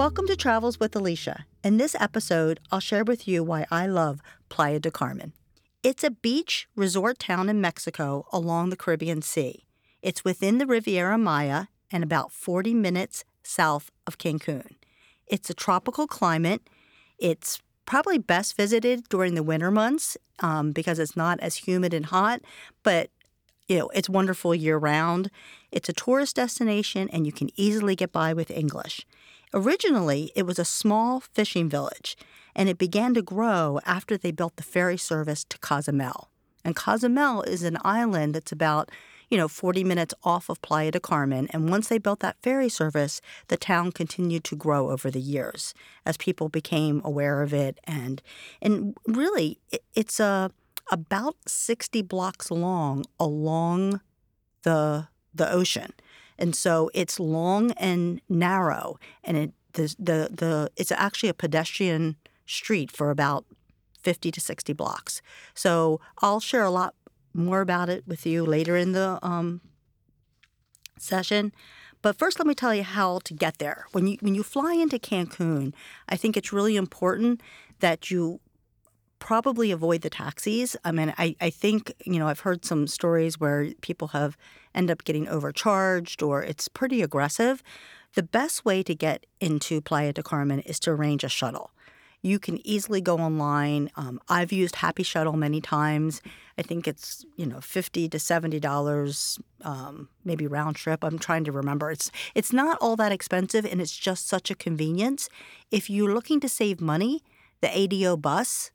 Welcome to Travels with Alicia. In this episode, I'll share with you why I love Playa del Carmen. It's a beach resort town in Mexico along the Caribbean Sea. It's within the Riviera Maya and about 40 minutes south of Cancun. It's a tropical climate. It's probably best visited during the winter months um, because it's not as humid and hot, but you know, it's wonderful year round. It's a tourist destination and you can easily get by with English. Originally, it was a small fishing village, and it began to grow after they built the ferry service to Cozumel. And Cozumel is an island that's about, you know, 40 minutes off of Playa del Carmen. And once they built that ferry service, the town continued to grow over the years as people became aware of it. And and really, it, it's a about 60 blocks long along the the ocean. And so it's long and narrow, and it the the, the it's actually a pedestrian street for about 50 to 60 blocks. So I'll share a lot more about it with you later in the um, session. But first, let me tell you how to get there. When you when you fly into Cancun, I think it's really important that you probably avoid the taxis. I mean, I, I think, you know, I've heard some stories where people have end up getting overcharged or it's pretty aggressive. The best way to get into Playa de Carmen is to arrange a shuttle. You can easily go online. Um, I've used Happy Shuttle many times. I think it's you know fifty to seventy dollars, um, maybe round trip. I'm trying to remember. It's it's not all that expensive, and it's just such a convenience. If you're looking to save money, the ADO bus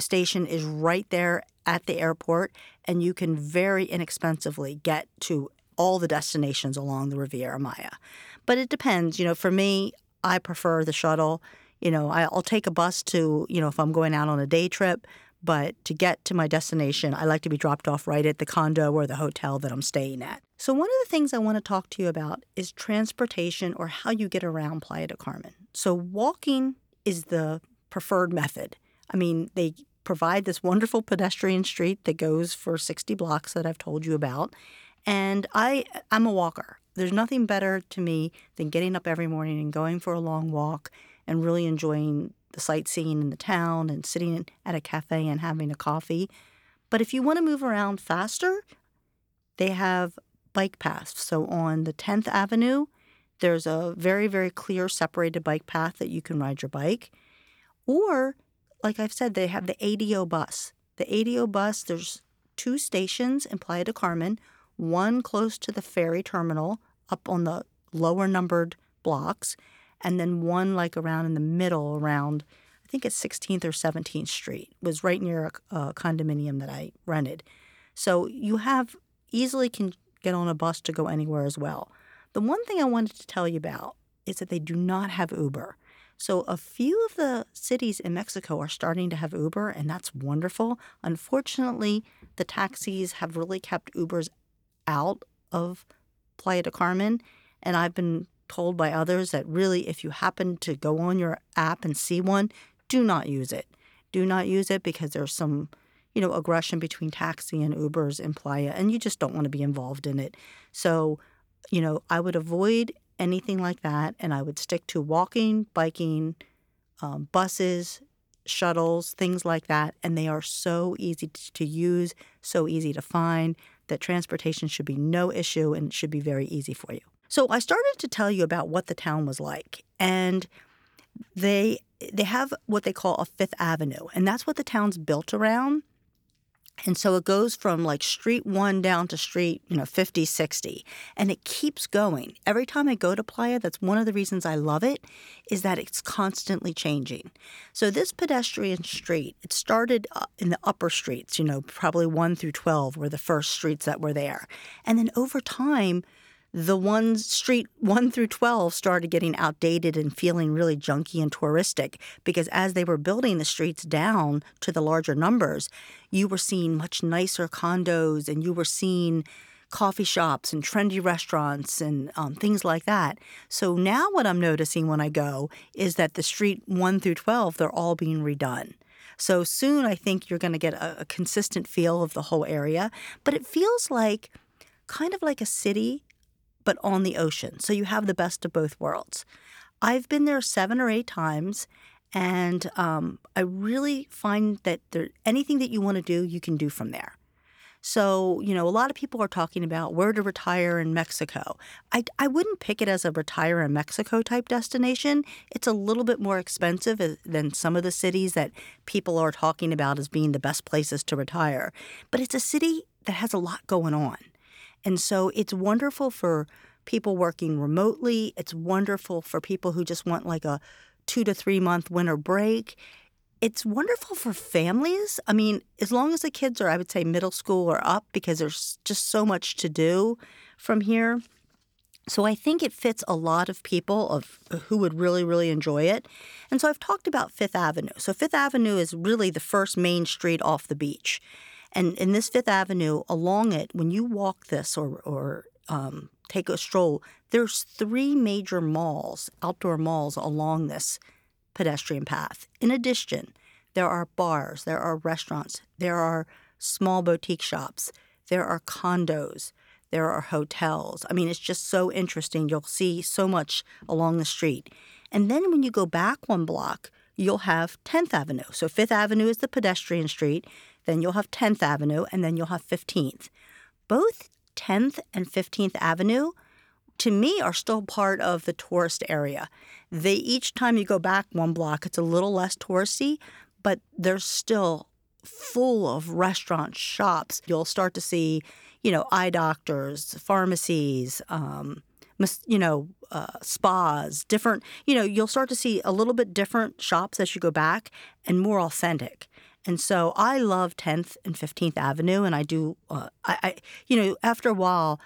station is right there at the airport, and you can very inexpensively get to all the destinations along the Riviera Maya. But it depends. You know, for me, I prefer the shuttle. You know, I'll take a bus to, you know, if I'm going out on a day trip, but to get to my destination, I like to be dropped off right at the condo or the hotel that I'm staying at. So, one of the things I want to talk to you about is transportation or how you get around Playa del Carmen. So, walking is the preferred method. I mean, they provide this wonderful pedestrian street that goes for 60 blocks that I've told you about. And I, I'm a walker. There's nothing better to me than getting up every morning and going for a long walk and really enjoying the sightseeing in the town and sitting at a cafe and having a coffee. But if you want to move around faster, they have bike paths. So on the 10th Avenue, there's a very, very clear separated bike path that you can ride your bike. Or like I've said, they have the ADO bus. The ADO bus, there's two stations in Playa del Carmen, one close to the ferry terminal up on the lower numbered blocks, and then one like around in the middle around, I think it's 16th or 17th Street, it was right near a, a condominium that I rented. So you have easily can get on a bus to go anywhere as well. The one thing I wanted to tell you about is that they do not have Uber. So a few of the cities in Mexico are starting to have Uber, and that's wonderful. Unfortunately, the taxis have really kept Ubers out of Playa del Carmen, and I've been told by others that really, if you happen to go on your app and see one, do not use it. Do not use it because there's some, you know, aggression between taxi and Ubers in Playa, and you just don't want to be involved in it. So, you know, I would avoid anything like that. And I would stick to walking, biking, um, buses, shuttles, things like that. And they are so easy to use, so easy to find that transportation should be no issue and should be very easy for you. So I started to tell you about what the town was like. And they they have what they call a Fifth Avenue, and that's what the town's built around. And so it goes from like street one down to street, you know, 50, 60. And it keeps going. Every time I go to Playa, that's one of the reasons I love it, is that it's constantly changing. So this pedestrian street, it started uh, in the upper streets, you know, probably 1 through 12 were the first streets that were there. And then over time, the one street 1 through 12 started getting outdated and feeling really junky and touristic because as they were building the streets down to the larger numbers you were seeing much nicer condos and you were seeing coffee shops and trendy restaurants and um, things like that. So now what i'm noticing when i go is that the street 1 through 12 they're all being redone. So soon i think you're going to get a, a consistent feel of the whole area but it feels like kind of like a city but on the ocean. So you have the best of both worlds. I've been there seven or eight times, and um, I really find that there, anything that you want to do, you can do from there. So, you know, a lot of people are talking about where to retire in Mexico. I, I wouldn't pick it as a retire in Mexico type destination. It's a little bit more expensive than some of the cities that people are talking about as being the best places to retire. But it's a city that has a lot going on. And so it's wonderful for people working remotely. It's wonderful for people who just want like a two to three month winter break it's wonderful for families. I mean, as long as the kids are, I would say, middle school or up, because there's just so much to do from here. So I think it fits a lot of people of uh, who would really, really enjoy it. And so I've talked about Fifth Avenue. So Fifth Avenue is really the first main street off the beach. And in this Fifth Avenue, along it, when you walk this or, or um, take a stroll, there's three major malls, outdoor malls along this pedestrian path. In addition, there are bars, there are restaurants, there are small boutique shops, there are condos, there are hotels. I mean, it's just so interesting. You'll see so much along the street. And then when you go back one block, you'll have 10th Avenue. So 5th Avenue is the pedestrian street, then you'll have 10th Avenue, and then you'll have 15th. Both 10th and 15th Avenue to me are still part of the tourist area. They each time you go back one block, it's a little less touristy, but they're still full of restaurants, shops. You'll start to see, you know, eye doctors, pharmacies, um, you know, uh, spas, different, you know, you'll start to see a little bit different shops as you go back and more authentic. And so I love 10th and 15th Avenue, and I do, uh, I, I, you know, after a while,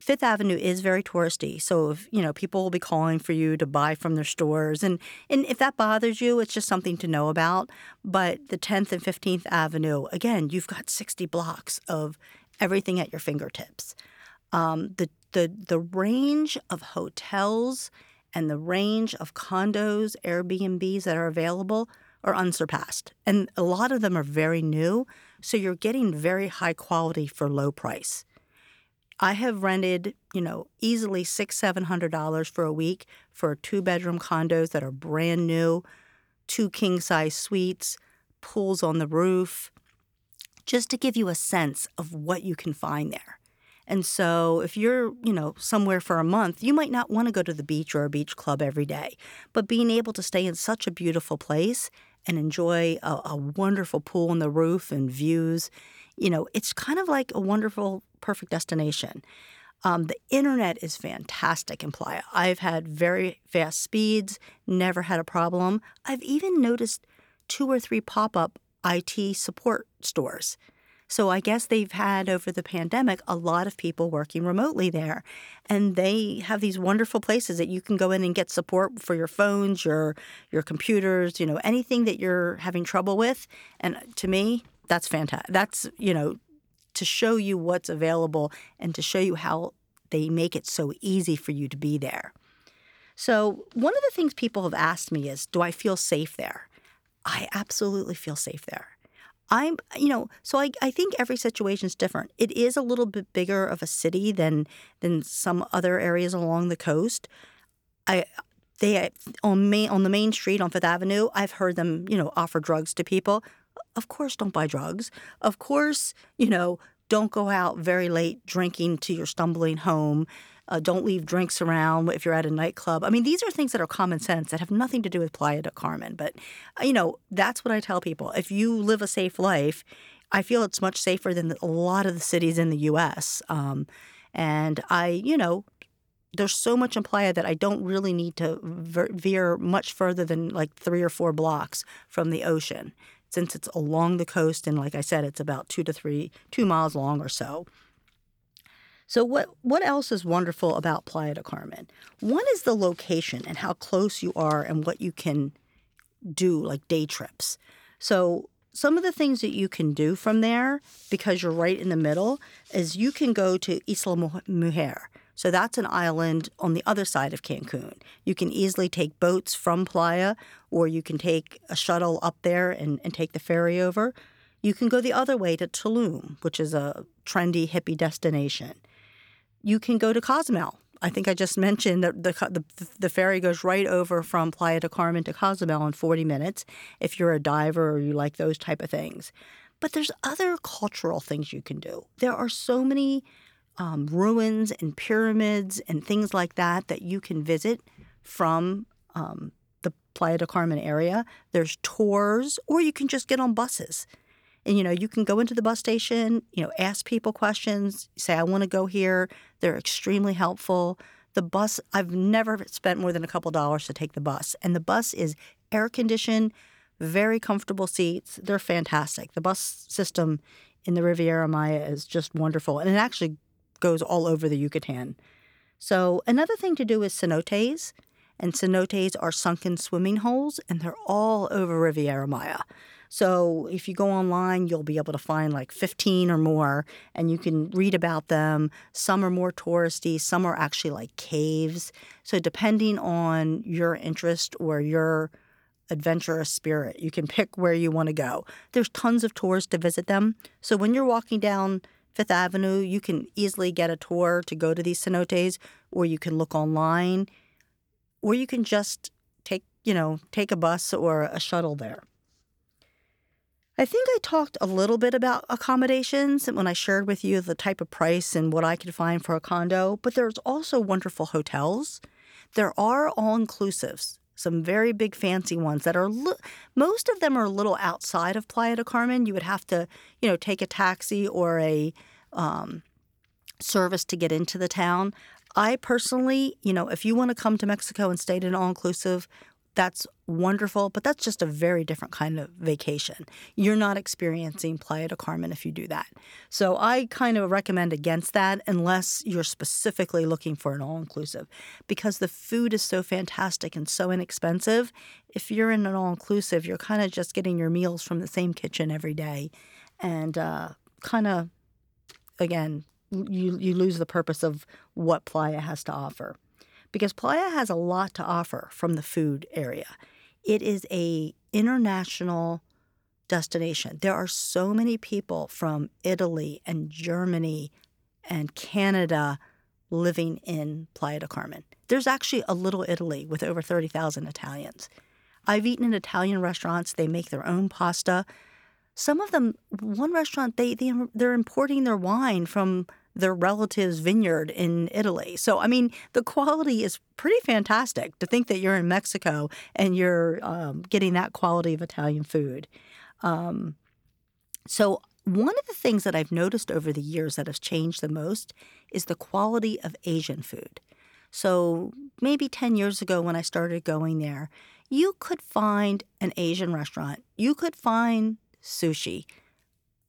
Fifth Avenue is very touristy, so if you know people will be calling for you to buy from their stores, and and if that bothers you, it's just something to know about. But the 10th and 15th Avenue, again, you've got 60 blocks of everything at your fingertips. Um, the the the range of hotels and the range of condos, Airbnbs that are available are unsurpassed, and a lot of them are very new. So you're getting very high quality for low price. I have rented, you know, easily six, seven hundred dollars for a week for two bedroom condos that are brand new, two king size suites, pools on the roof, just to give you a sense of what you can find there. And so if you're, you know, somewhere for a month, you might not want to go to the beach or a beach club every day. But being able to stay in such a beautiful place and enjoy a, a wonderful pool on the roof and views, you know, it's kind of like a wonderful perfect destination. Um, the internet is fantastic in Playa. I've had very fast speeds, never had a problem. I've even noticed two or three pop up IT support stores. So I guess they've had over the pandemic a lot of people working remotely there. And they have these wonderful places that you can go in and get support for your phones, your your computers, you know, anything that you're having trouble with. And to me, that's fantastic. That's, you know, to show you what's available and to show you how they make it so easy for you to be there. So, one of the things people have asked me is, do I feel safe there? I absolutely feel safe there. I'm, you know, so I, I think every situation is different. It is a little bit bigger of a city than than some other areas along the coast. I they on main on the main street on Fifth Avenue, I've heard them, you know, offer drugs to people of course don't buy drugs. Of course, you know, don't go out very late drinking to your stumbling home. Uh, don't leave drinks around if you're at a nightclub. I mean, these are things that are common sense that have nothing to do with Playa del Carmen. But, uh, you know, that's what I tell people. If you live a safe life, I feel it's much safer than a lot of the cities in the U.S. Um, and I, you know, there's so much in Playa that I don't really need to veer much further than like three or four blocks from the ocean since it's along the coast and like I said, it's about two to three, two miles long or so. So what what else is wonderful about Playa del Carmen? One is the location and how close you are and what you can do like day trips. So some of the things that you can do from there because you're right in the middle is you can go to Isla Mujer. So that's an island on the other side of Cancun. You can easily take boats from Playa, or you can take a shuttle up there and, and take the ferry over. You can go the other way to Tulum, which is a trendy hippie destination. You can go to Cozumel. I think I just mentioned that the, the the ferry goes right over from Playa del Carmen to Cozumel in 40 minutes if you're a diver or you like those type of things. But there's other cultural things you can do. There are so many um, ruins and pyramids and things like that that you can visit from um, the Playa del Carmen area. There's tours, or you can just get on buses. And you know, you can go into the bus station, you know, ask people questions, say, I want to go here. They're extremely helpful. The bus, I've never spent more than a couple dollars to take the bus. And the bus is air conditioned, very comfortable seats. They're fantastic. The bus system in the Riviera Maya is just wonderful. And it actually goes all over the Yucatan. So, another thing to do is cenotes. And cenotes are sunken swimming holes, and they're all over Riviera Maya. So if you go online, you'll be able to find like 15 or more, and you can read about them. Some are more touristy, some are actually like caves. So depending on your interest or your adventurous spirit, you can pick where you want to go. There's tons of tours to visit them. So when you're walking down Fifth Avenue, you can easily get a tour to go to these cenotes, or you can look online, or you can just take, you know, take a bus or a shuttle there. I think I talked a little bit about accommodations when I shared with you the type of price and what I could find for a condo, but there's also wonderful hotels. There are all inclusives, some very big fancy ones that are li- most of them are a little outside of Playa del Carmen. You would have to, you know, take a taxi or a um, service to get into the town. I personally, you know, if you want to come to Mexico and stay at an all inclusive, that's wonderful, but that's just a very different kind of vacation. You're not experiencing Playa del Carmen if you do that. So I kind of recommend against that unless you're specifically looking for an all inclusive because the food is so fantastic and so inexpensive. If you're in an all inclusive, you're kind of just getting your meals from the same kitchen every day and uh, kind of, again, you, you lose the purpose of what Playa has to offer because Playa has a lot to offer from the food area. It is a international destination. There are so many people from Italy and Germany and Canada living in Playa del Carmen. There's actually a little Italy with over 30,000 Italians. I've eaten in Italian restaurants. They make their own pasta. Some of them, one restaurant, they, they they're importing their wine from their relative's vineyard in Italy. So, I mean, the quality is pretty fantastic to think that you're in Mexico and you're um, getting that quality of Italian food. Um, so, one of the things that I've noticed over the years that has changed the most is the quality of Asian food. So, maybe 10 years ago when I started going there, you could find an Asian restaurant, you could find sushi.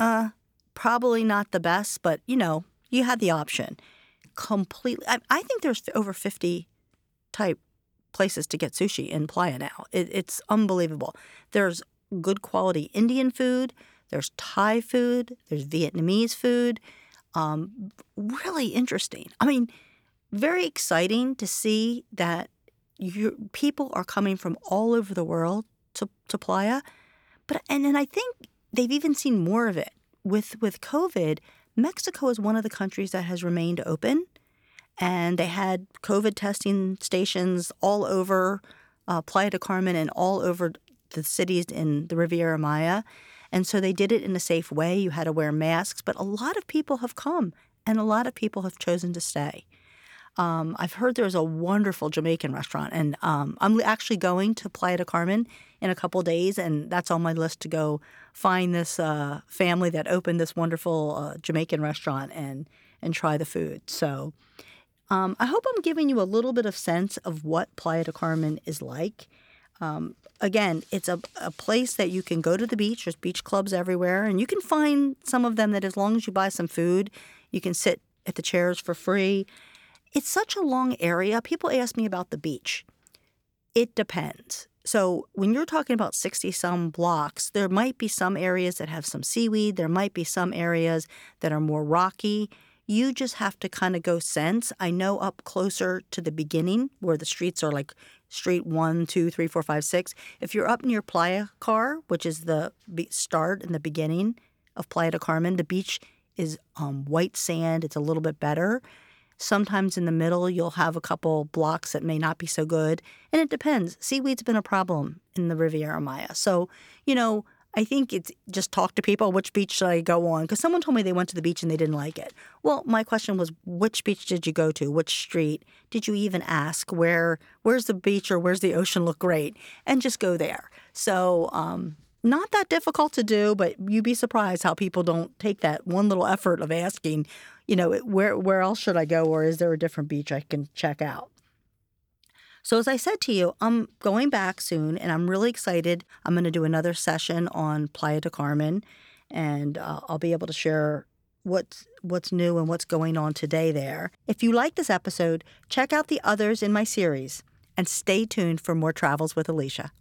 Uh, probably not the best, but you know, you had the option. Completely, I, I think there's over 50 type places to get sushi in Playa now. It, it's unbelievable. There's good quality Indian food, there's Thai food, there's Vietnamese food. Um, really interesting. I mean, very exciting to see that people are coming from all over the world to, to Playa. But and then I think they've even seen more of it with with COVID. Mexico is one of the countries that has remained open, and they had COVID testing stations all over uh, Playa del Carmen and all over the cities in the Riviera Maya. And so they did it in a safe way. You had to wear masks, but a lot of people have come and a lot of people have chosen to stay. Um, I've heard there's a wonderful Jamaican restaurant, and um, I'm actually going to Playa del Carmen in a couple days, and that's on my list to go find this uh, family that opened this wonderful uh, Jamaican restaurant and and try the food. So um, I hope I'm giving you a little bit of sense of what Playa del Carmen is like. Um, again, it's a, a place that you can go to the beach. There's beach clubs everywhere, and you can find some of them that as long as you buy some food, you can sit at the chairs for free. It's such a long area. People ask me about the beach. It depends. So, when you're talking about 60 some blocks, there might be some areas that have some seaweed, there might be some areas that are more rocky. You just have to kind of go sense. I know up closer to the beginning where the streets are like street one, two, three, four, five, six. If you're up near Playa Car, which is the start and the beginning of Playa del Carmen, the beach is um, white sand. It's a little bit better. Sometimes in the middle, you'll have a couple blocks that may not be so good. And it depends. Seaweed's been a problem in the Riviera Maya. So, you know, I think it's just talk to people. Which beach should I go on? Because someone told me they went to the beach and they didn't like it. Well, my question was, which beach did you go to? Which street? Did you even ask where? Where's the beach or where's the ocean look great? And just go there. So, um, not that difficult to do, but you'd be surprised how people don't take that one little effort of asking, you know, where where else should I go, or is there a different beach I can check out? So, as I said to you, I'm going back soon and I'm really excited. I'm going to do another session on Playa de Carmen and uh, I'll be able to share what's what's new and what's going on today there. If you like this episode, check out the others in my series and stay tuned for more travels with Alicia.